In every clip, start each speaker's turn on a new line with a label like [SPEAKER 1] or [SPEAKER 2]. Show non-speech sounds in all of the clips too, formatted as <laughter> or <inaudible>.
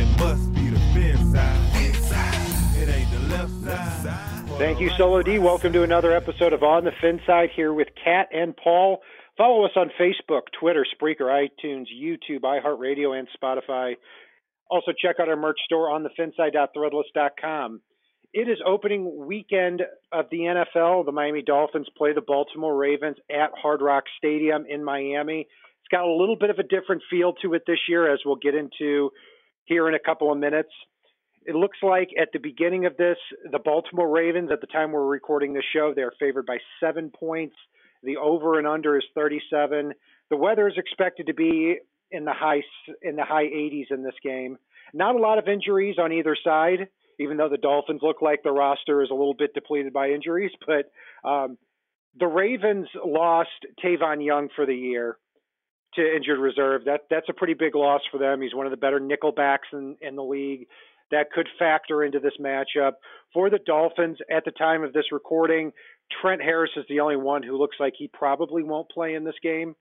[SPEAKER 1] it must be the fin side.
[SPEAKER 2] Thank you, Solo D. Welcome to another episode of On the Fin Side here with Kat and Paul. Follow us on Facebook, Twitter, Spreaker, iTunes, YouTube, iHeartRadio, and Spotify. Also, check out our merch store on thefinside.threadless.com. It is opening weekend of the NFL. The Miami Dolphins play the Baltimore Ravens at Hard Rock Stadium in Miami. It's got a little bit of a different feel to it this year, as we'll get into here in a couple of minutes. It looks like at the beginning of this, the Baltimore Ravens, at the time we're recording this show, they're favored by seven points. The over and under is 37. The weather is expected to be in the high in the high 80s in this game. Not a lot of injuries on either side, even though the Dolphins look like the roster is a little bit depleted by injuries. But um, the Ravens lost Tavon Young for the year to injured reserve. That that's a pretty big loss for them. He's one of the better nickelbacks in, in the league. That could factor into this matchup. For the Dolphins, at the time of this recording, Trent Harris is the only one who looks like he probably won't play in this game.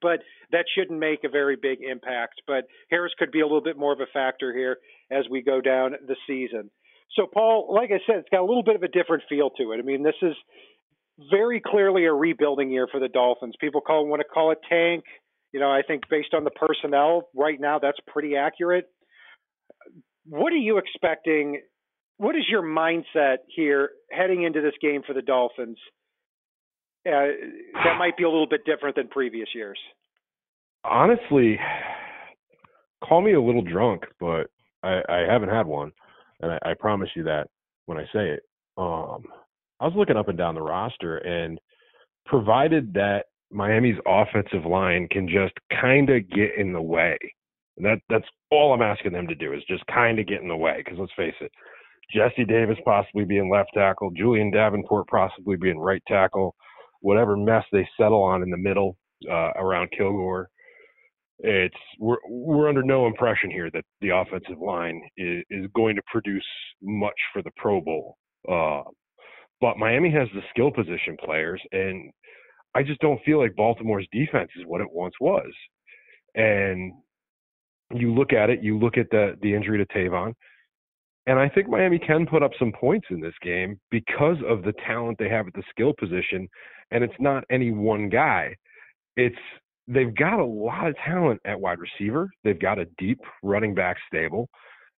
[SPEAKER 2] But that shouldn't make a very big impact. But Harris could be a little bit more of a factor here as we go down the season. So, Paul, like I said, it's got a little bit of a different feel to it. I mean, this is very clearly a rebuilding year for the Dolphins. People call want to call it tank. You know, I think based on the personnel right now, that's pretty accurate. What are you expecting? What is your mindset here heading into this game for the Dolphins? Uh, that might be a little bit different than previous years.
[SPEAKER 3] honestly, call me a little drunk, but I, I haven't had one, and I, I promise you that when I say it. Um, I was looking up and down the roster, and provided that Miami's offensive line can just kind of get in the way, and that that's all I'm asking them to do is just kind of get in the way. Because let's face it, Jesse Davis possibly being left tackle, Julian Davenport possibly being right tackle, whatever mess they settle on in the middle uh, around Kilgore it's we're we're under no impression here that the offensive line is, is going to produce much for the Pro Bowl. Uh, but Miami has the skill position players, and I just don't feel like Baltimore's defense is what it once was. And you look at it, you look at the the injury to Tavon, and I think Miami can put up some points in this game because of the talent they have at the skill position, and it's not any one guy. It's they've got a lot of talent at wide receiver. They've got a deep running back stable,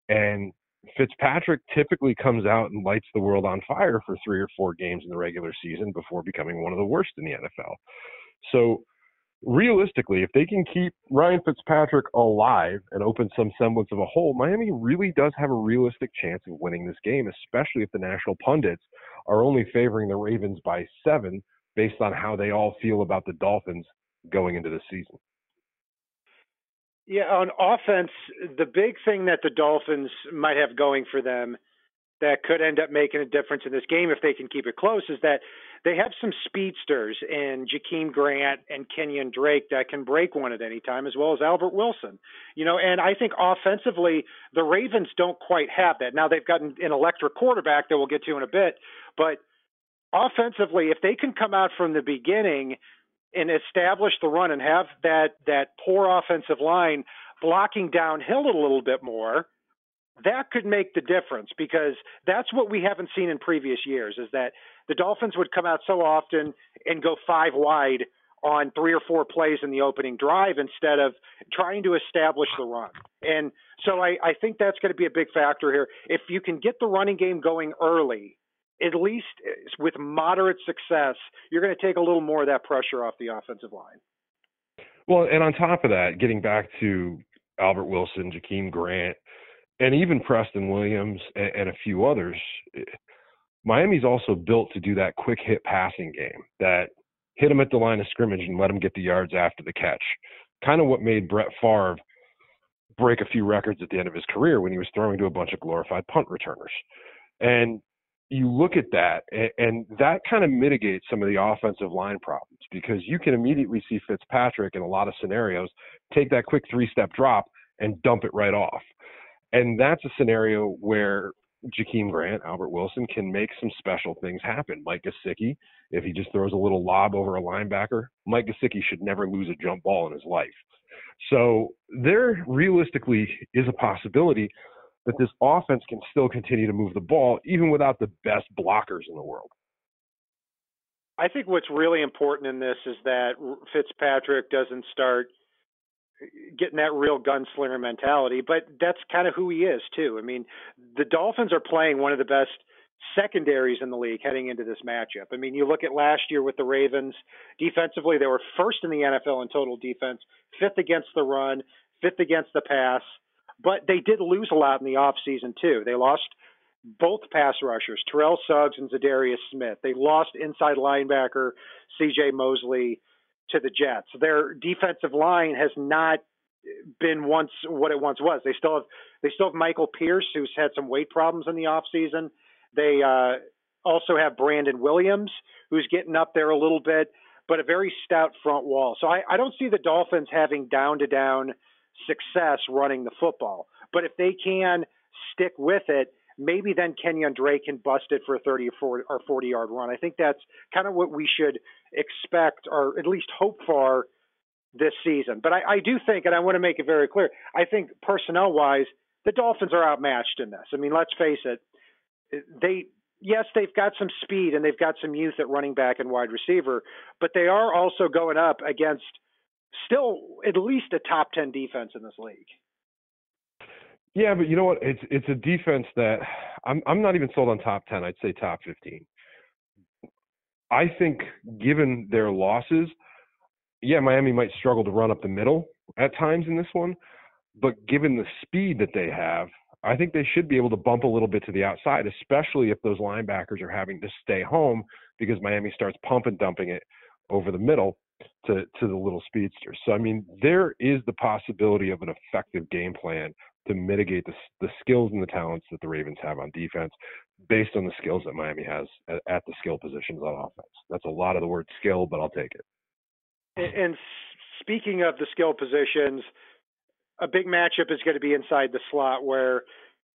[SPEAKER 3] and Fitzpatrick typically comes out and lights the world on fire for three or four games in the regular season before becoming one of the worst in the NFL. So realistically, if they can keep Ryan Fitzpatrick alive and open some semblance of a hole, Miami really does have a realistic chance of winning this game, especially if the national pundits are only favoring the Ravens by seven based on how they all feel about the Dolphins going into the season.
[SPEAKER 2] Yeah, on offense, the big thing that the Dolphins might have going for them that could end up making a difference in this game if they can keep it close is that they have some speedsters in Jakeem Grant and Kenyon Drake that can break one at any time, as well as Albert Wilson. You know, and I think offensively, the Ravens don't quite have that. Now they've got an, an electric quarterback that we'll get to in a bit, but offensively, if they can come out from the beginning and establish the run and have that that poor offensive line blocking downhill a little bit more, that could make the difference because that's what we haven't seen in previous years is that the Dolphins would come out so often and go five wide on three or four plays in the opening drive instead of trying to establish the run. And so I, I think that's going to be a big factor here. If you can get the running game going early, at least with moderate success, you're going to take a little more of that pressure off the offensive line.
[SPEAKER 3] Well, and on top of that, getting back to Albert Wilson, Jakeem Grant, and even Preston Williams and, and a few others, eh, Miami's also built to do that quick hit passing game that hit them at the line of scrimmage and let them get the yards after the catch. Kind of what made Brett Favre break a few records at the end of his career when he was throwing to a bunch of glorified punt returners. And you look at that, and, and that kind of mitigates some of the offensive line problems because you can immediately see Fitzpatrick in a lot of scenarios take that quick three step drop and dump it right off. And that's a scenario where Jakeem Grant, Albert Wilson can make some special things happen. Mike Gesicki, if he just throws a little lob over a linebacker, Mike Gesicki should never lose a jump ball in his life. So there realistically is a possibility that this offense can still continue to move the ball even without the best blockers in the world.
[SPEAKER 2] I think what's really important in this is that Fitzpatrick doesn't start getting that real gunslinger mentality, but that's kind of who he is too. I mean, the Dolphins are playing one of the best secondaries in the league heading into this matchup. I mean, you look at last year with the Ravens, defensively they were first in the NFL in total defense, fifth against the run, fifth against the pass. But they did lose a lot in the offseason, too. They lost both pass rushers, Terrell Suggs and Za'Darius Smith. They lost inside linebacker C.J. Mosley to the Jets. Their defensive line has not been once what it once was. They still have they still have Michael Pierce, who's had some weight problems in the offseason. They uh, also have Brandon Williams, who's getting up there a little bit, but a very stout front wall. So I, I don't see the Dolphins having down to down success running the football. But if they can stick with it, maybe then Kenyon Drake can bust it for a 30 or 40, yard run. I think that's kind of what we should expect or at least hope for this season. But I, I do think, and I want to make it very clear, I think personnel wise, the Dolphins are outmatched in this. I mean, let's face it, they yes, they've got some speed and they've got some youth at running back and wide receiver, but they are also going up against still at least a top 10 defense in this league.
[SPEAKER 3] Yeah, but you know what? It's it's a defense that I'm I'm not even sold on top 10. I'd say top 15. I think given their losses, yeah, Miami might struggle to run up the middle at times in this one, but given the speed that they have, I think they should be able to bump a little bit to the outside, especially if those linebackers are having to stay home because Miami starts pump and dumping it over the middle to to the little speedsters. So I mean, there is the possibility of an effective game plan to mitigate the the skills and the talents that the Ravens have on defense, based on the skills that Miami has at, at the skill positions on offense. That's a lot of the word skill, but I'll take it.
[SPEAKER 2] And, and speaking of the skill positions, a big matchup is going to be inside the slot where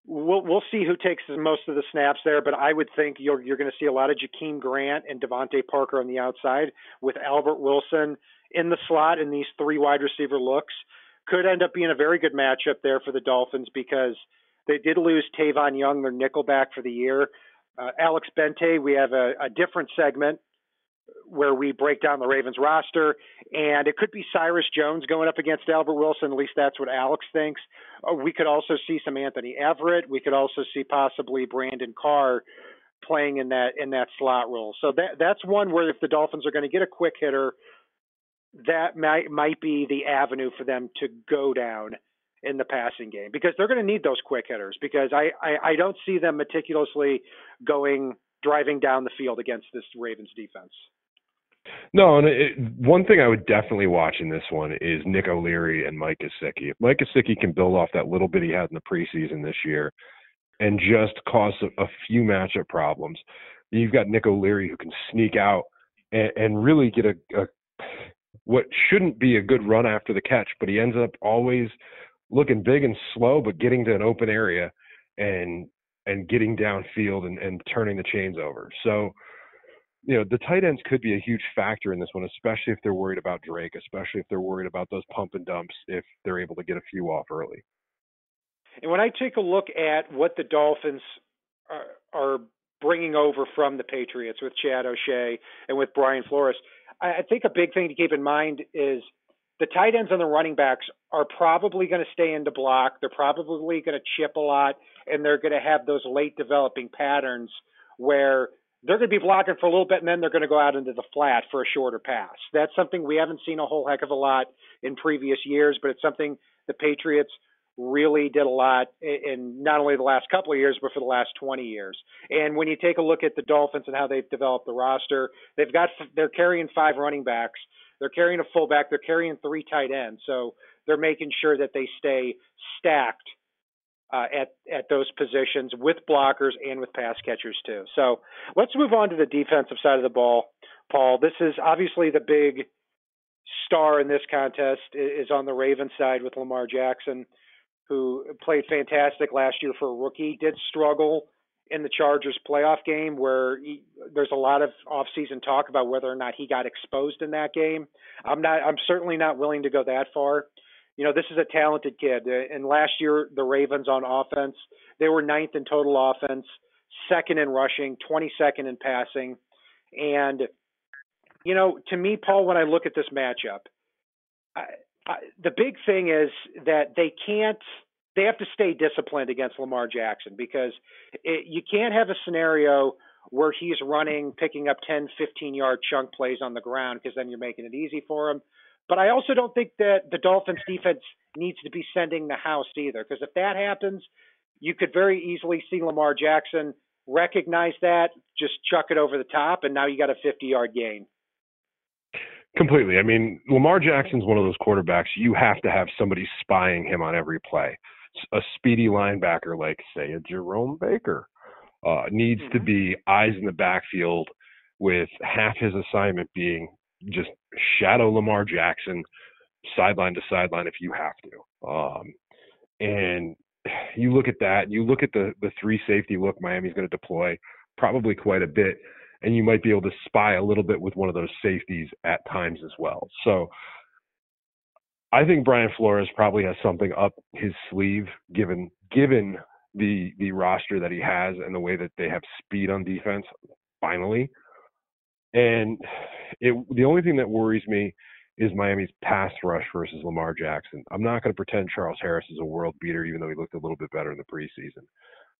[SPEAKER 2] we'll we'll see who takes most of the snaps there, but I would think you're you're going to see a lot of Jakeem Grant and DeVante Parker on the outside with Albert Wilson in the slot in these three wide receiver looks. Could end up being a very good matchup there for the Dolphins because they did lose Tavon Young, their nickelback for the year. Uh, Alex Bente, we have a, a different segment where we break down the Ravens roster, and it could be Cyrus Jones going up against Albert Wilson. At least that's what Alex thinks. Uh, we could also see some Anthony Averett. We could also see possibly Brandon Carr playing in that in that slot role. So that that's one where if the Dolphins are going to get a quick hitter, that might might be the avenue for them to go down in the passing game because they're going to need those quick hitters because I, I, I don't see them meticulously going driving down the field against this Ravens defense.
[SPEAKER 3] No, and it, one thing I would definitely watch in this one is Nick O'Leary and Mike Gesicki. If Mike Gesicki can build off that little bit he had in the preseason this year and just cause a, a few matchup problems, you've got Nick O'Leary who can sneak out and, and really get a, a what shouldn't be a good run after the catch, but he ends up always looking big and slow, but getting to an open area and and getting downfield and, and turning the chains over. So, you know, the tight ends could be a huge factor in this one, especially if they're worried about Drake, especially if they're worried about those pump and dumps if they're able to get a few off early.
[SPEAKER 2] And when I take a look at what the Dolphins are, are bringing over from the Patriots with Chad O'Shea and with Brian Flores, I think a big thing to keep in mind is the tight ends and the running backs are probably going to stay into block. They're probably going to chip a lot, and they're going to have those late developing patterns where they're going to be blocking for a little bit and then they're going to go out into the flat for a shorter pass. That's something we haven't seen a whole heck of a lot in previous years, but it's something the Patriots really did a lot in not only the last couple of years, but for the last 20 years. And when you take a look at the Dolphins and how they've developed the roster, they've got they're carrying five running backs, they're carrying a fullback, they're carrying three tight ends. So they're making sure that they stay stacked uh, at at those positions with blockers and with pass catchers too. So let's move on to the defensive side of the ball, Paul. This is obviously the big star in this contest is on the Ravens side with Lamar Jackson who played fantastic last year for a rookie, did struggle in the Chargers playoff game where he, there's a lot of offseason talk about whether or not he got exposed in that game. I'm not I'm certainly not willing to go that far. You know, this is a talented kid. Uh, and last year the Ravens on offense, they were ninth in total offense, second in rushing, 22nd in passing. And you know, to me Paul when I look at this matchup, I, I, the big thing is that they can't they have to stay disciplined against Lamar Jackson because it, you can't have a scenario where he's running, picking up 10, 15 yard chunk plays on the ground because then you're making it easy for him. But I also don't think that the Dolphins defense needs to be sending the house either because if that happens, you could very easily see Lamar Jackson recognize that, just chuck it over the top, and now you got a 50 yard gain.
[SPEAKER 3] Completely. I mean, Lamar Jackson's one of those quarterbacks you have to have somebody spying him on every play. A speedy linebacker like, say, a Jerome Baker uh, needs mm-hmm. to be eyes in the backfield with half his assignment being just shadow Lamar Jackson sideline to sideline if you have to. Um, and you look at that, you look at the the three safety look Miami's going to deploy probably quite a bit and you might be able to spy a little bit with one of those safeties at times as well. So I think Brian Flores probably has something up his sleeve given given the the roster that he has and the way that they have speed on defense finally. And it the only thing that worries me is Miami's pass rush versus Lamar Jackson. I'm not going to pretend Charles Harris is a world beater even though he looked a little bit better in the preseason.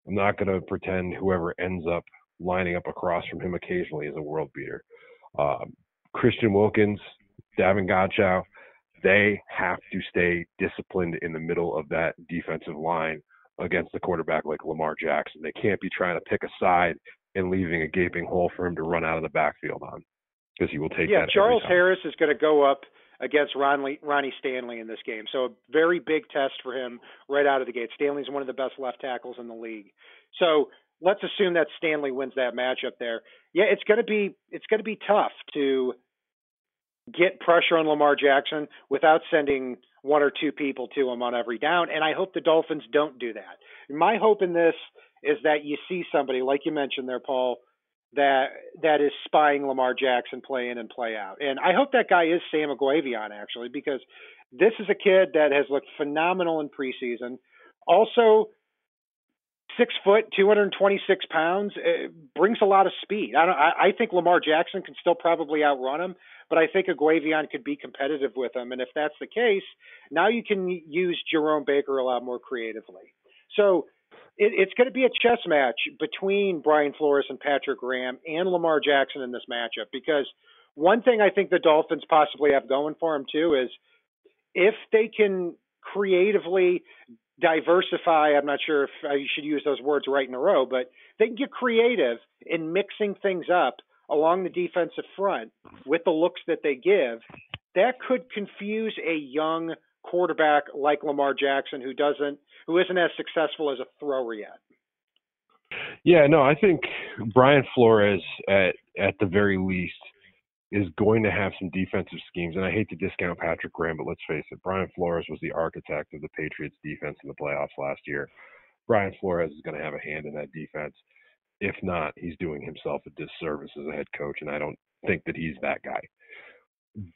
[SPEAKER 3] I'm not going to pretend whoever ends up lining up across from him occasionally is a world beater. Um, Christian Wilkins, Davon Godchaux, they have to stay disciplined in the middle of that defensive line against the quarterback like Lamar Jackson. They can't be trying to pick a side and leaving a gaping hole for him to run out of the backfield on because he will take
[SPEAKER 2] yeah,
[SPEAKER 3] that.
[SPEAKER 2] Charles Harris is going to go up against Ronnie, Ronnie Stanley in this game. So a very big test for him right out of the gate. Stanley's one of the best left tackles in the league. So let's assume that Stanley wins that matchup there. Yeah, it's going to be it's going to be tough to get pressure on Lamar Jackson without sending one or two people to him on every down. And I hope the Dolphins don't do that. My hope in this is that you see somebody like you mentioned there, Paul, that that is spying Lamar Jackson play in and play out. And I hope that guy is Sam Eguavoen actually, because this is a kid that has looked phenomenal in preseason. Also six foot, 226 pounds, eh, brings a lot of speed. I, don't, I, I think Lamar Jackson can still probably outrun him, but I think Eguavoen could be competitive with him. And if that's the case, now you can use Jerome Baker a lot more creatively. So it, it's going to be a chess match between Brian Flores and Patrick Graham and Lamar Jackson in this matchup because one thing I think the Dolphins possibly have going for them too is if they can creatively diversify. I'm not sure if I should use those words right in a row, but they can get creative in mixing things up along the defensive front with the looks that they give. That could confuse a young quarterback like Lamar Jackson who doesn't who isn't as successful as a thrower yet.
[SPEAKER 3] Yeah, no, I think Brian Flores at at the very least is going to have some defensive schemes. And I hate to discount Patrick Graham, but let's face it, Brian Flores was the architect of the Patriots defense in the playoffs last year. Brian Flores is going to have a hand in that defense. If not, he's doing himself a disservice as a head coach, and I don't think that he's that guy.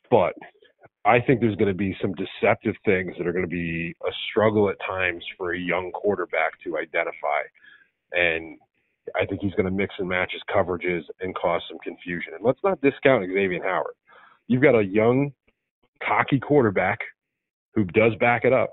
[SPEAKER 3] But I think there's going to be some deceptive things that are going to be a struggle at times for a young quarterback to identify. And I think he's going to mix and match his coverages and cause some confusion. And let's not discount Xavier Howard. You've got a young, cocky quarterback who does back it up,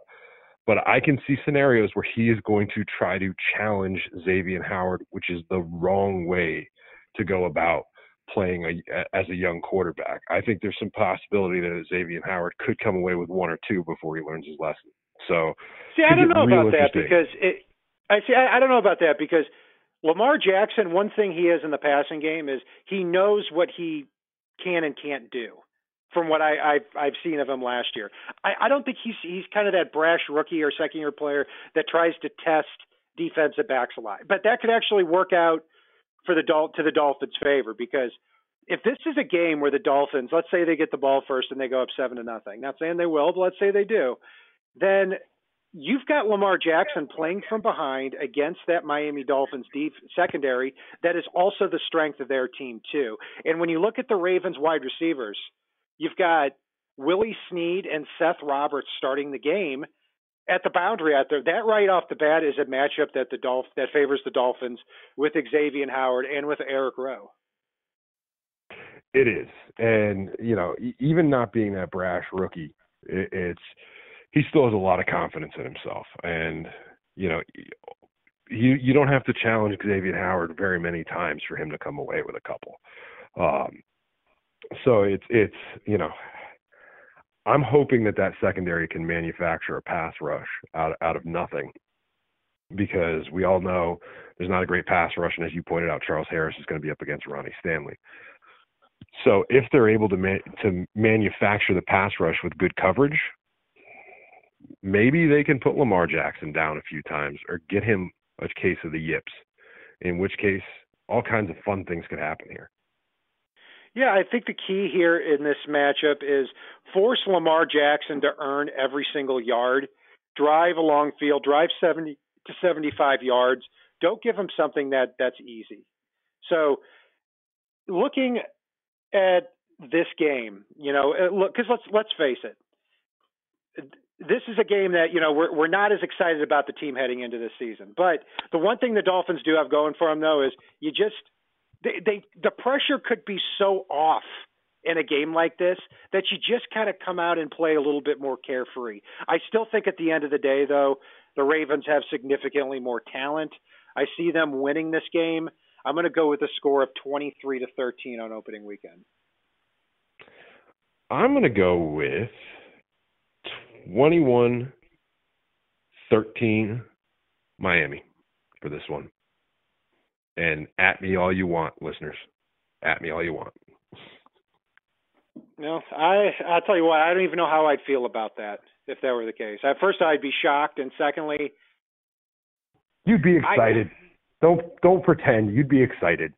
[SPEAKER 3] but I can see scenarios where he is going to try to challenge Xavier Howard, which is the wrong way to go about playing a, as a young quarterback. I think there's some possibility that Xavier Howard could come away with one or two before he learns his lesson. So,
[SPEAKER 2] see, I don't know about that because it. I see. I, I don't know about that because Lamar Jackson, one thing he is in the passing game is he knows what he can and can't do. From what I, I've I've seen of him last year, I, I don't think he's he's kind of that brash rookie or second year player that tries to test defensive backs a lot. But that could actually work out for the to the Dolphins' favor because if this is a game where the Dolphins, let's say they get the ball first and they go up seven to nothing, not saying they will, but let's say they do, then you've got Lamar Jackson playing from behind against that Miami Dolphins deep secondary that is also the strength of their team too. And when you look at the Ravens wide receivers, you've got Willie Snead and Seth Roberts starting the game at the boundary out there. That right off the bat is a matchup that the Dolph that favors the Dolphins with Xavier Howard and with Eric Rowe.
[SPEAKER 3] It is, and you know, even not being that brash rookie, it's he still has a lot of confidence in himself, and you know, you you don't have to challenge Xavier Howard very many times for him to come away with a couple. Um, so it's it's you know, I'm hoping that that secondary can manufacture a pass rush out out of nothing, because we all know there's not a great pass rush, and as you pointed out, Charles Harris is going to be up against Ronnie Stanley. So if they're able to to manufacture the pass rush with good coverage, maybe they can put Lamar Jackson down a few times or get him a case of the yips, in which case all kinds of fun things could happen here.
[SPEAKER 2] Yeah, I think the key here in this matchup is force Lamar Jackson to earn every single yard, drive a long field, drive 70 to 75 yards. Don't give him something that that's easy. So, looking at this game, you know, uh, look, because let's let's face it, this is a game that you know we're we're not as excited about the team heading into this season. But the one thing the Dolphins do have going for them though is you just they, they the pressure could be so off in a game like this that you just kind of come out and play a little bit more carefree. I still think at the end of the day though the Ravens have significantly more talent. I see them winning this game. I'm going to go with a score of 23 to 13 on opening weekend.
[SPEAKER 3] I'm going to go with 21 13 Miami for this one. And at me all you want, listeners. At me all you want.
[SPEAKER 2] No, I I'll tell you what, I don't even know how I'd feel about that if that were the case. At first I'd be shocked and secondly
[SPEAKER 3] You'd be excited. I, don't don't pretend. You'd be excited.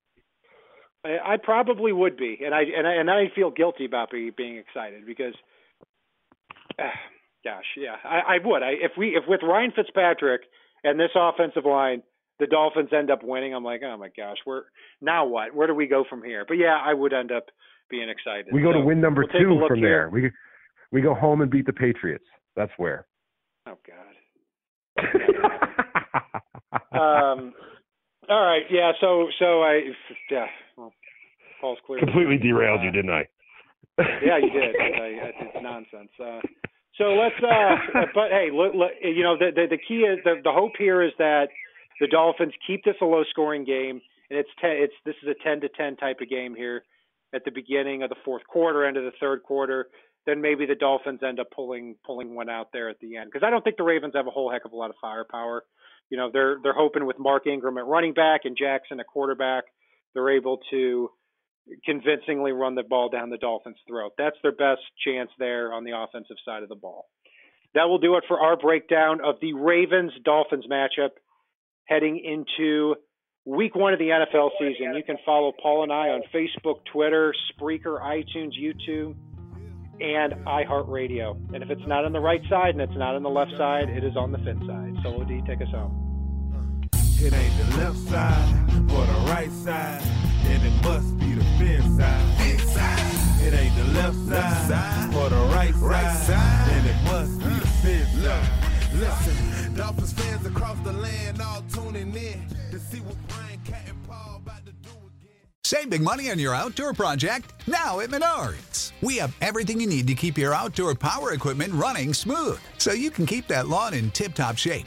[SPEAKER 2] I, I probably would be, and I and I and I feel guilty about be, being excited because uh, Gosh, yeah, I, I would. I if we if with Ryan Fitzpatrick and this offensive line, the Dolphins end up winning. I'm like, oh my gosh, we're now what? Where do we go from here? But yeah, I would end up being excited.
[SPEAKER 3] We go
[SPEAKER 2] so
[SPEAKER 3] to win number
[SPEAKER 2] we'll
[SPEAKER 3] two from
[SPEAKER 2] here.
[SPEAKER 3] there. We we go home and beat the Patriots. That's where.
[SPEAKER 2] Oh God. um. All right. Yeah. So so I yeah. Well, Paul's clear.
[SPEAKER 3] Completely derailed uh, you, didn't I?
[SPEAKER 2] yeah, you did. I, I, it's nonsense. Uh, so let's. Uh, <laughs> but hey, look, look, you know the, the the key is the the hope here is that the Dolphins keep this a low scoring game, and it's ten. It's this is a ten to ten type of game here. at the beginning of the fourth quarter, end of the third quarter, then maybe the Dolphins end up pulling pulling one out there at the end. Because I don't think the Ravens have a whole heck of a lot of firepower. You know, they're they're hoping with Mark Ingram at running back and Jackson at quarterback, they're able to convincingly run the ball down the Dolphins' throat. That's their best chance there on the offensive side of the ball. That will do it for our breakdown of the Ravens Dolphins matchup heading into week one of the NFL season. You can follow Paul and I on Facebook, Twitter, Spreaker, iTunes, YouTube, and iHeartRadio. And if it's not on the right side and it's not on the left side, it is on the fin side. Solo D, take us home.
[SPEAKER 1] It ain't the left side or the right side, and it must be the fin side. Inside. It ain't the left side or the right right side, and it must be the fin side.
[SPEAKER 4] Listen, Dolphins fans across the land all tuning in to see what Brian Kat and Paul about to do again.
[SPEAKER 5] Save big money on your outdoor project now at Menards. We have everything you need to keep your outdoor power equipment running smooth so you can keep that lawn in tip top shape